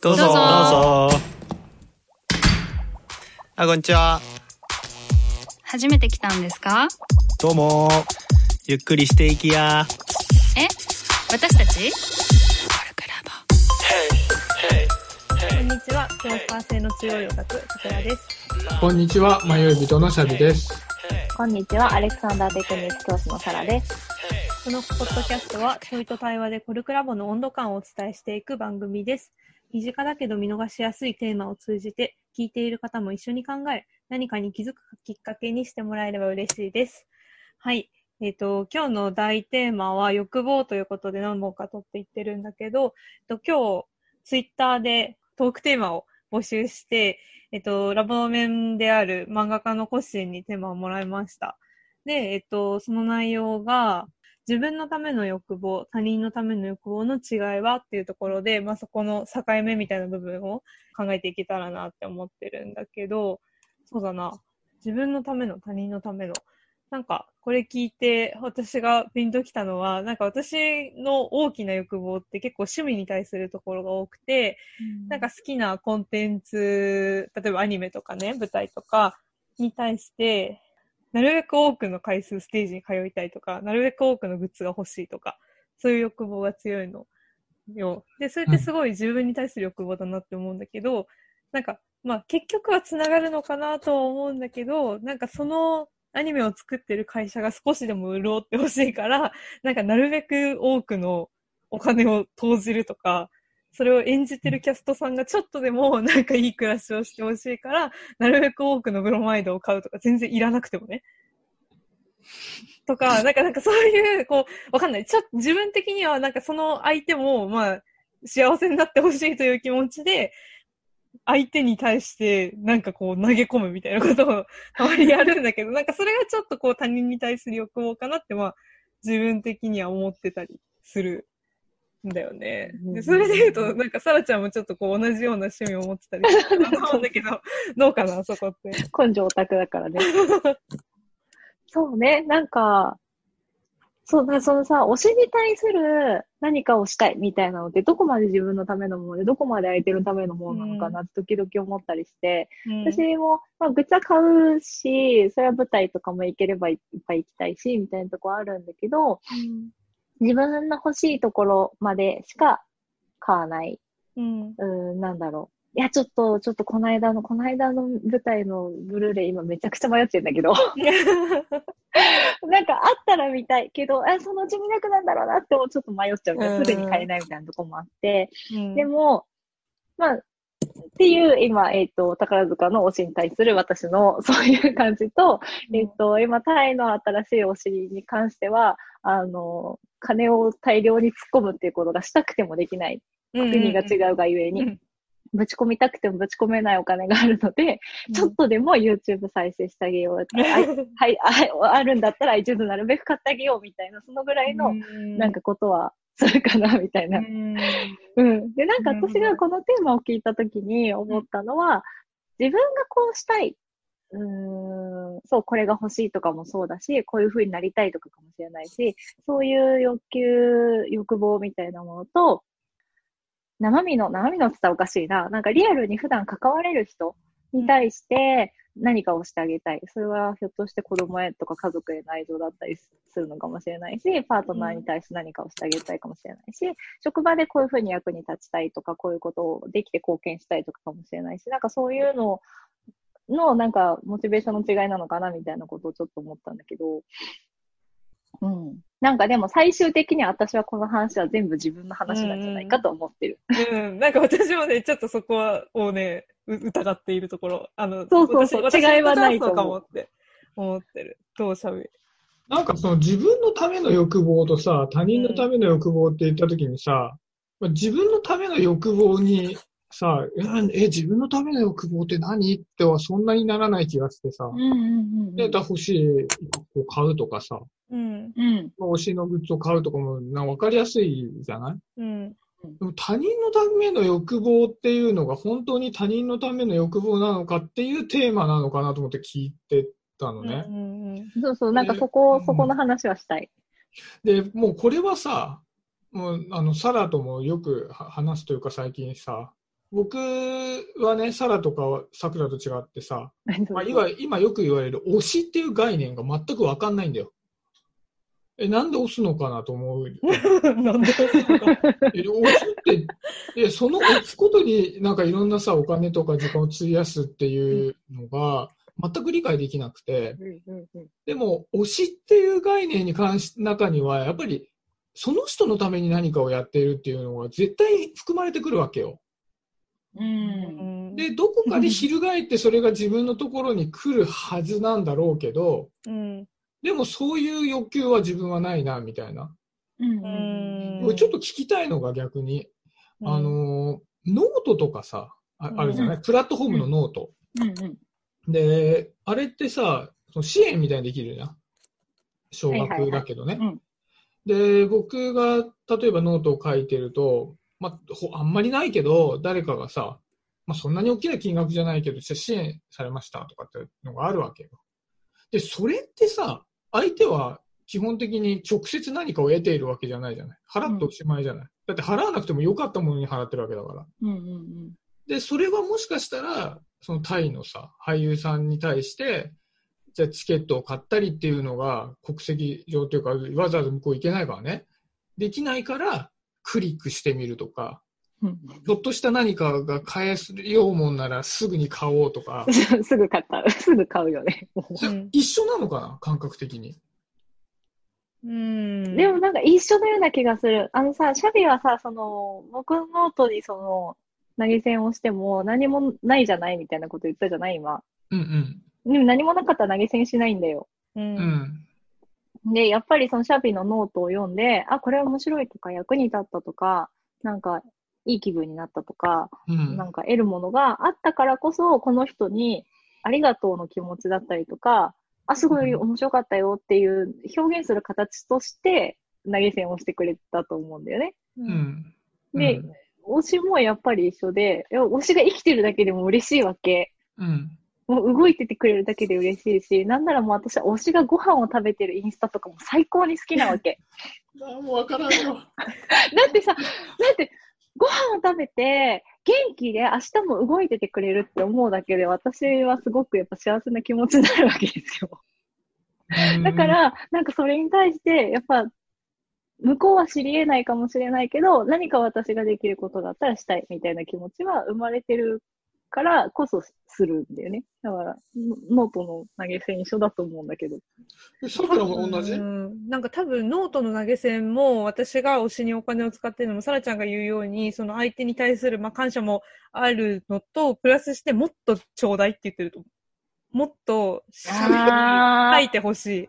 どうぞ。どうぞどうぞ。あ、こんにちは。初めて来たんですか？どうも。ゆっくりしていきや。え？私たち？こんにちは、スーパー性の強いオタク、さくらです。こんにちは、迷い人のシャビです。こんにちは、アレクサンダーテクニック教師のサラです。このポッドキャストは、問いと対話でコルクラボの温度感をお伝えしていく番組です。身近だけど見逃しやすいテーマを通じて、聞いている方も一緒に考え、何かに気づくきっかけにしてもらえれば嬉しいです。はい。えっ、と、今日の大テーマは欲望ということで何本か取っていってるんだけど、えっと、今日、ツイッターでトークテーマを募集して、えっと、ラボの面である漫画家のコッシーにテーマをもらいました。で、えっと、その内容が、自分のための欲望、他人のための欲望の違いはっていうところで、まあ、そこの境目みたいな部分を考えていけたらなって思ってるんだけど、そうだな。自分のための、他人のための。なんか、これ聞いて、私がピンときたのは、なんか私の大きな欲望って結構趣味に対するところが多くて、なんか好きなコンテンツ、例えばアニメとかね、舞台とかに対して、なるべく多くの回数ステージに通いたいとか、なるべく多くのグッズが欲しいとか、そういう欲望が強いのよ。で、それってすごい自分に対する欲望だなって思うんだけど、なんか、まあ結局は繋がるのかなとは思うんだけど、なんかそのアニメを作ってる会社が少しでも潤ってほしいから、なんかなるべく多くのお金を投じるとか、それを演じてるキャストさんがちょっとでもなんかいい暮らしをしてほしいから、なるべく多くのブロマイドを買うとか、全然いらなくてもね。とか、なんか、なんかそういう、こう、わかんない。ちょっと自分的にはなんかその相手も、まあ、幸せになってほしいという気持ちで、相手に対してなんかこう投げ込むみたいなことをたまにやるんだけど、なんかそれがちょっとこう他人に対する欲望かなって、まあ、自分的には思ってたりするだよね。で、それで言うと、なんか、サラちゃんもちょっとこう、同じような趣味を持ってたりすると思うんだけど、どうかな、そこって。根性オタクだからね。そうね、なんか、そうだ、そのさ、推しに対する何かをしたいみたいなのって、どこまで自分のためのもので、どこまで相手のためのものなのかなって時々思ったりして、うん私も、まあ、グッズは買うし、それは舞台とかも行ければいっぱい行きたいし、みたいなとこあるんだけど、自分の欲しいところまでしか買わない。うん。うーん、なんだろう。いや、ちょっと、ちょっとこの間の、この間の舞台のブルーレイ今めちゃくちゃ迷ってんだけど、なんかあったら見たいけど、あ、そのうち見なくなんだろうなってちょっと迷っちゃうみたいな。うんすぐに買えないみたいなとこもあって、うんでも、まあ、っていう、今、えっ、と、宝塚の推しに対する私のそういう感じと、えっ、と、今、タイの新しい推しに関しては、あの、金を大量に突っ込むっていうことがしたくてもできない。国が違うがゆえに、うんぶち込みたくてもぶち込めないお金があるので、ちょっとでも YouTube 再生してあげよう。あはい、ああるんだったら iTunes なるべく買ってあげようみたいな、そのぐらいの、なんかことはするかな、みたいなう。ん、うん。で、なんか私がこのテーマを聞いたときに思ったのは、自分がこうしたい。うーそう、これが欲しいとかもそうだし、こういう風になりたいとかかもしれないし、そういう欲求、欲望みたいなものと、生身の、生身のって言ったらおかしいな。なんかリアルに普段関われる人に対して何かをしてあげたい。それはひょっとして子供へとか家族への愛情だったりするのかもしれないし、パートナーに対して何かをしてあげたいかもしれないし、職場でこういうふうに役に立ちたいとか、こういうことをできて貢献したいとかかもしれないし、なんかそういうのの、なんか、モチベーションの違いなのかなみたいなことをちょっと思ったんだけど、うん。なんかでも最終的には私はこの話は全部自分の話なんじゃないかと思ってる。うん。なんか私もね、ちょっとそこは、をね、う疑っているところ。あの、そうそうそう私違いはないと思うって思ってる。どうしゃべなんかその自分のための欲望とさ、他人のための欲望って言った時にさ、まあ自分のための欲望にさ、え、え自分のための欲望って何？ってはそんなにならない気がしてさ、うんうんうんデータ欲しいを買うとかさ、うん。うん。推しのグッズを買うとかもなんかわかりやすいじゃない？うん。でも他人のための欲望っていうのが本当に他人のための欲望なのかっていうテーマなのかなと思って聞いてたのね。うんうんそうそう、なんかそこう、んそこの話はしたい。で、もうこれはさ、もうあの、サラともよくは話すというか最近さ、僕はね、サラとかサクラと違ってさ、まあ、い今今よく言われる推しっていう概念が全くわかんないんだよ。え、なんで押すのかなと思う。なんで？え、押すって、え、その押すことになんかいろんなさ、お金とか時間を費やすっていうのが全く理解できなくて、でも、推しっていう概念に関し、中には、やっぱり、その人のために何かをやっているっていうのが絶対含まれてくるわけよ。うん。で、どこかで翻ってそれが自分のところに来るはずなんだろうけど、うん。でもそういう欲求は自分はないな、みたいな。うん。うん。ちょっと聞きたいのが逆に、あの、ノートとかさ、ああるじゃない、プラットフォームの note。うんうん。で、あれってさ、その支援みたいにできるじゃん。少はいはいはい。額だけどね。うん。で、僕が例えばノートを書いてると、まあ、ほあんまりないけど、誰かがさ、まあ、そんなに大きな金額じゃないけど、じゃあ支援されましたとかってのがあるわけよ。で、それってさ、相手は基本的に直接何かを得ているわけじゃないじゃない。払っておしまいじゃない。だって払わなくても良かったものに払ってるわけだから。うんうんで、それはもしかしたら、そのタイのさ、俳優さんに対して、じゃあチケットを買ったりっていうのが国籍上というか、わざわざ向こう行けないからね。できないから、クリックしてみるとか、うんひょっとした何かが買えするようもんならすぐに買おうとか、うん。すぐ買った。すぐ買うよね。一緒なのかな？感覚的に。うん。でもなんか一緒のような気がする。あのさ、シャビはさ、その、僕のノートにその、投げ銭をしても何もないじゃないみたいなこと言ったじゃない？今。うんでも何もなかったら投げ銭しないんだよ。う。うん。うんん。で、やっぱりそのシャビのノートを読んで、あ、これ面白いとか役に立ったとか、なんかいい気分になったとか、うん。なんか得るものがあったからこそ、この人にありがとうの気持ちだったりとか、あ、すごい面白かったよっていう表現する形として投げ銭をしてくれたと思うんだよね。うん。で、推しもやっぱり一緒で、推しが生きてるだけでも嬉しいわけ。うん。もう動いててくれるだけで嬉しいし、なんならもう私は推しがご飯を食べてるインスタとかも最高に好きなわけ。あもうわからんよ。だってさ、だってご飯を食べて元気で明日も動いててくれるって思うだけで私はすごくやっぱ幸せな気持ちになるわけですよ。だか、ら、なんかそれに対して、やっぱ、向こうは知り得ないかもしれないけど、何か私ができることだったらしたいみたいな気持ちは生まれてるからこそするんだよね。だから、ノートの投げ銭一緒だと思うんだけど。さくらも同じ？うんなんか多分ノートの投げ銭も私が推しにお金を使ってるのも、サラちゃんが言うように、その相手に対するまあ感謝もあるのと、プラスしてもっとちょうだいって言ってると思う。もっと、書いてほしい。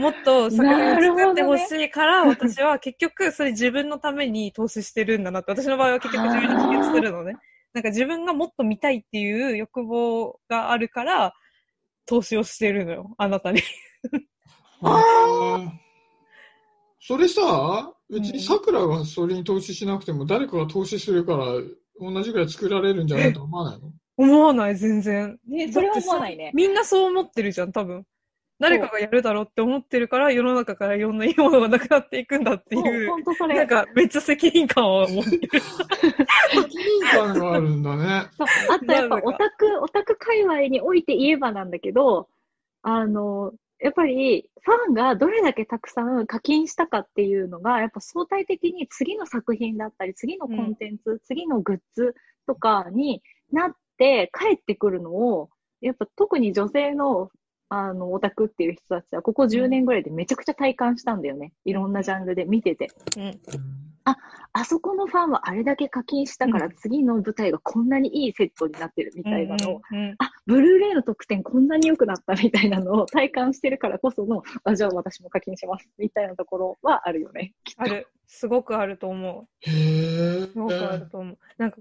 もっと作品を作ってほしいから、私は結局それ自分のために投資してるんだなって、私の場合は結局自分に帰結するのね。なんか自分がもっと見たいっていう欲望があるから、投資をしてるのよ、あなたに。あーそれさ、別にさくらがそれに投資しなくても誰かが投資するから同じぐらい作られるんじゃないと思わないの？思わない、全然。ね、それは思わないね。みんなそう思ってるじゃん、多分。誰かがやるだろうって思ってるから、世の中からいろんないいものがなくなっていくんだっていう、ほんとそれ。なんかめっちゃ責任感を持ってる。責任感があるんだね。そうあとやっぱオタク、オタク界隈において言えばなんだけど、あの、やっぱりファンがどれだけたくさん課金したかっていうのが、やっぱ相対的に次の作品だったり、次のコンテンツ、次のグッズとかになって帰ってくるのを、やっぱ特に女性のあの、オタクっていう人たちは、ここ10年ぐらいでめちゃくちゃ体感したんだよね。いろんなジャンルで見てて。うん。あそこのファンはあれだけ課金したから、次の舞台がこんなにいいセットになってるみたいなのを、うんうんあ、ブルーレイの特典こんなに良くなったみたいなのを体感してるからこその、あ、じゃあ私も課金しますみたいなところはあるよね。きっとある。すごくあると思う。へえ。すごくあると思う。なんか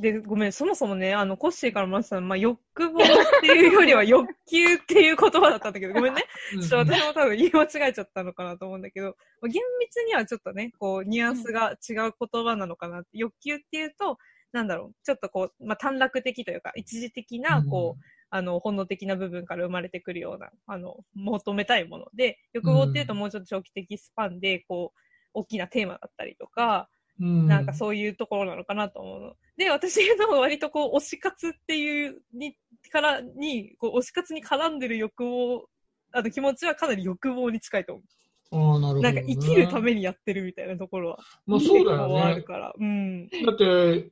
で、ごめん、そもそもね、あの、コッシーからもらってたのまあ、欲望っていうよりは欲求っていう言葉だったんだけど、ごめんね。ちょっと私も多分言い間違えちゃったのかなと思うんだけど、まあ厳密にはちょっとね、こう、ニュアンスが違う言葉なのかなって。欲求っていうと、なんだろう、ちょっとこう、まあ、短絡的というか、一時的な、こう、あの、本能的な部分から生まれてくるような、あの、求めたいもので、欲望っていうともうちょっと長期的スパンで、こう、大きなテーマだったりとか、うん。なんかそういうところなのかなと思うの。で、私の割とこう、推し活っていうに、からに、こう、推し活に絡んでる欲望、あの気持ちはかなり欲望に近いと思ああ、なるほう。ど、なんね。か生きるためにやってるみたいなところは。まあそうだよ結構あるね。から。うん。だって、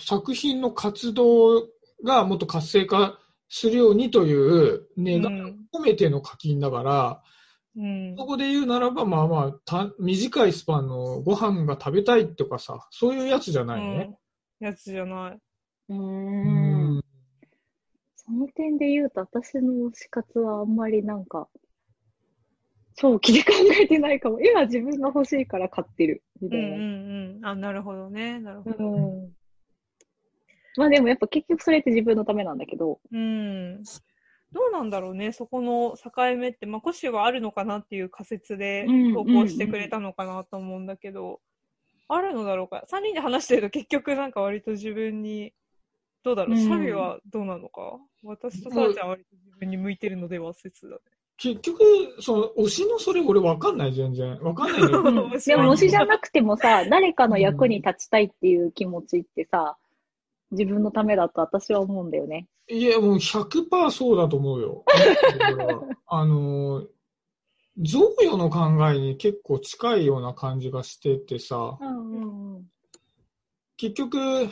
作品の活動がもっと活性化するようにという願いを込めての課金だから、うん。そこで言うならば、まあまあた、短いスパンのご飯が食べたいとかさ、そういうやつじゃないの？ね。うん。やつじゃない。うんん。その点で言うと、私の推し活はあんまりなんか、長期で考えてないかも。今自分が欲しいから買ってる。みたいな。うんうんうん。あ、なるほどね。なるほど。うんまあでもやっぱ結局それって自分のためなんだけど。うん。どうなんだろうね、そこの境目って、まあ、コシはあるのかなっていう仮説でうん投稿してくれたのかなと思うんだけど、あるのだろうか？3人で話してると結局なんか割と自分に、どうだろう、うんシャビはどうなのか？私とサラちゃんは割と自分に向いてるのでは説だね。結局、その、推しのそれ俺わかんない、全然。わかんない でも推しじゃなくてもさ、誰かの役に立ちたいっていう気持ちってさ、自分のためだと私は思うんだよね。いや、もう100%そうだと思うよ。あの、贈与の考えに結構近いような感じがしててさ、うんうんうん。結局、例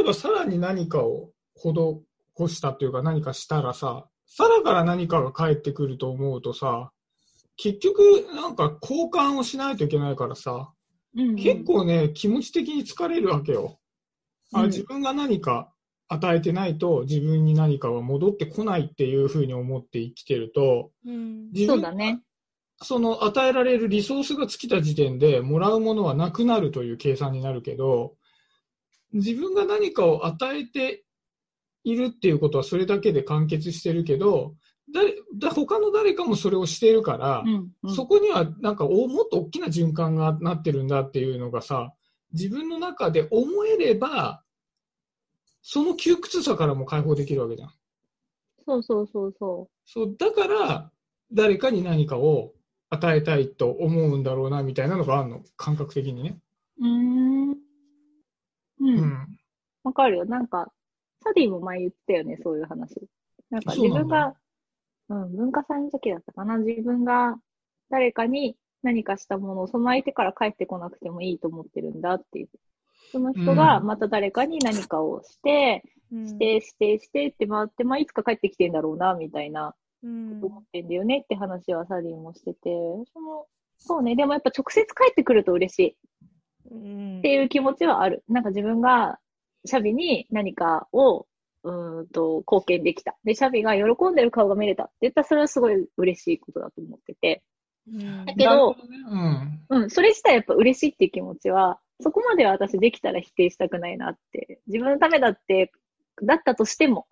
えばさらに何かを施したというか何かしたらさ、さらから何かが返ってくると思うとさ、結局なんか交換をしないといけないからさ、結構ね、気持ち的に疲れるわけよ。あうん自分が何か与えてないと自分に何かは戻ってこないっていうふうに思って生きてると、うん。自分そうだね。その与えられるリソースが尽きた時点でもらうものはなくなるという計算になるけど、自分が何かを与えているっていうことはそれだけで完結してるけど、誰だ他の誰かもそれをしているから、うんうんそこにはなんかおもっと大きな循環がなってるんだっていうのがさ、自分の中で思えれば、その窮屈さからも解放できるわけじゃん。そうそうそうそそう、だから、誰かに何かを与えたいと思うんだろうな、みたいなのがあるの。感覚的にね。う。うーん。う。うんん。わかるよ。なんか、サディも前言ってたよね、そういう話。なんか自分が、うん、文化祭の時だったかな。自分が誰かに何かしたものをその相手から返ってこなくてもいいと思ってるんだっていう。その人がまた誰かに何かをして、うんして、して、してって回って、まあ、いつか帰ってきてんだろうな、みたいな、うん思ってんだよねって話はサディもしてて、その、そうね、でもやっぱ直接帰ってくると嬉しい。うんっていう気持ちはある。なんか自分がシャビに何かを、うーんと、貢献できた。で、シャビが喜んでる顔が見れたって言ったら、それはすごい嬉しいことだと思ってて。うんだけど。うん。うん、それ自体やっぱ嬉しいっていう気持ちは、そこまでは私できたら否定したくないなって。自分のためだって、だったとしても、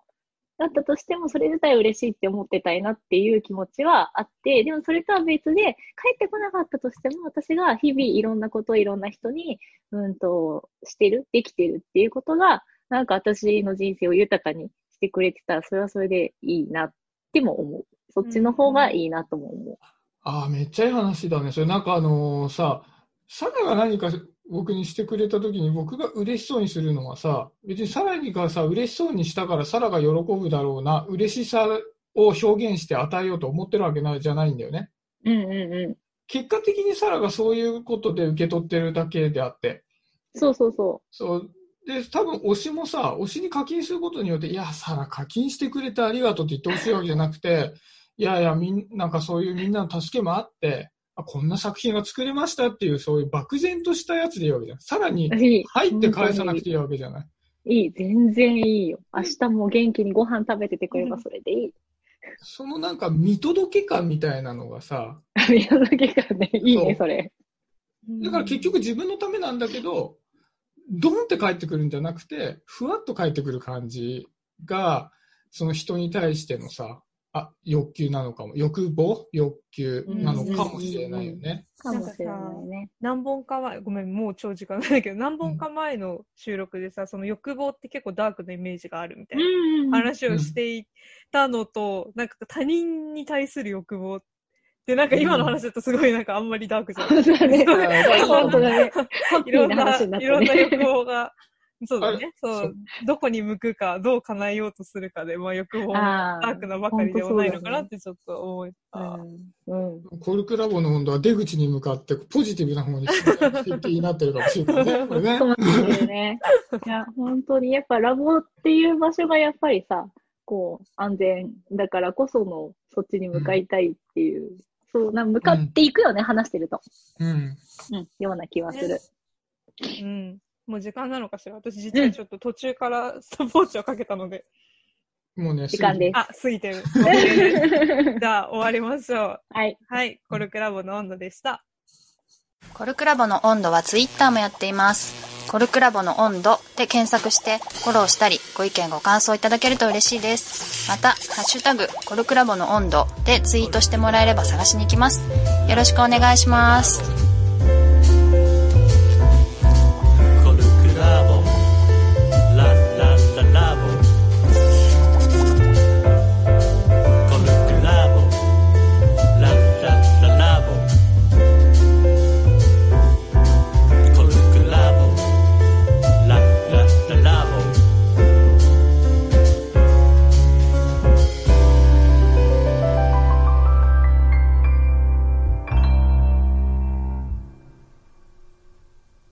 だったとしても、それ自体嬉しいって思ってたいなっていう気持ちはあって、でもそれとは別で、帰ってこなかったとしても、私が日々いろんなことをいろんな人に、うんと、してる、できてるっていうことが、なんか私の人生を豊かにしてくれてたら、それはそれでいいなっても思う。そっちの方がいいなとも思う。ああ、めっちゃいい話だね。それなんかあのさ、サラが何か僕にしてくれた時に僕が嬉しそうにするのはさ、別にサラがさ、嬉しそうにしたからサラが喜ぶだろうな、嬉しさを表現して与えようと思ってるわけないじゃないんだよね。うんうんう結果的にサラがそういうことで受け取ってるだけであって。ん。そうそうそそう。で、多分推しもさ、推しに課金することによって、いや、サラ課金してくれてありがとうって言ってほしいわけじゃなくて、いやいや、みん、なんかそういうみんなの助けもあって、あこんな作品が作れましたっていう、そういう漠然としたやつでいいわけじゃん。さらに。入って返さなくてていいわけじゃない？いい、全然いいよ。明日も元気にご飯食べててくればそれでいい。そのなんか見届け感みたいなのがさ、宮崎がね、いいね、それ。だから結局自分のためなんだけど、ドンって帰ってくるんじゃなくて、ふわっと帰ってくる感じが、その人に対してのさ、あ、欲求なのかも。欲望？欲求なのかもしれないよね。かもしれないね。何本か前、ごめん、もう長時間なんだけど、何本か前の収録でさ、その欲望って結構ダークなイメージがあるみたいなん話をしていたのと、なんか他人に対する欲望で、なんか今の話だとすごいなんかあんまりダークじゃん。そうだね。本当だね。いろんな。欲望が、そうだあね。そそうう。どこに向くか、どう叶えようとするかで、まあ欲望がダークなばかりではないのかなってちょっと思った。うん。うん。コルクラボの温度は出口に向かってポジティブな方に気になってるかもしれないね。これねか。もしれないね。いや、本当に、やっぱラボっていう場所がやっぱりさ、こう、安全だからこその、そっちに向かいたいっていう、そう、な向かっていくよね、話してると。うん。うん、ような気はする。うん。もう時間なのかしら？私実はちょっと途中から ストップウォッチをかけたので。もうね、時間です。あ、過ぎてる。じゃあ終わりましょう。はい。はい。コルクラボの温度でした。コルクラボの温度はツイッターもやっています。コルクラボの温度で検索してフォローしたりご意見ご感想いただけると嬉しいです。また、ハッシュタグコルクラボの温度でツイートしてもらえれば探しに行きます。よろしくお願いします。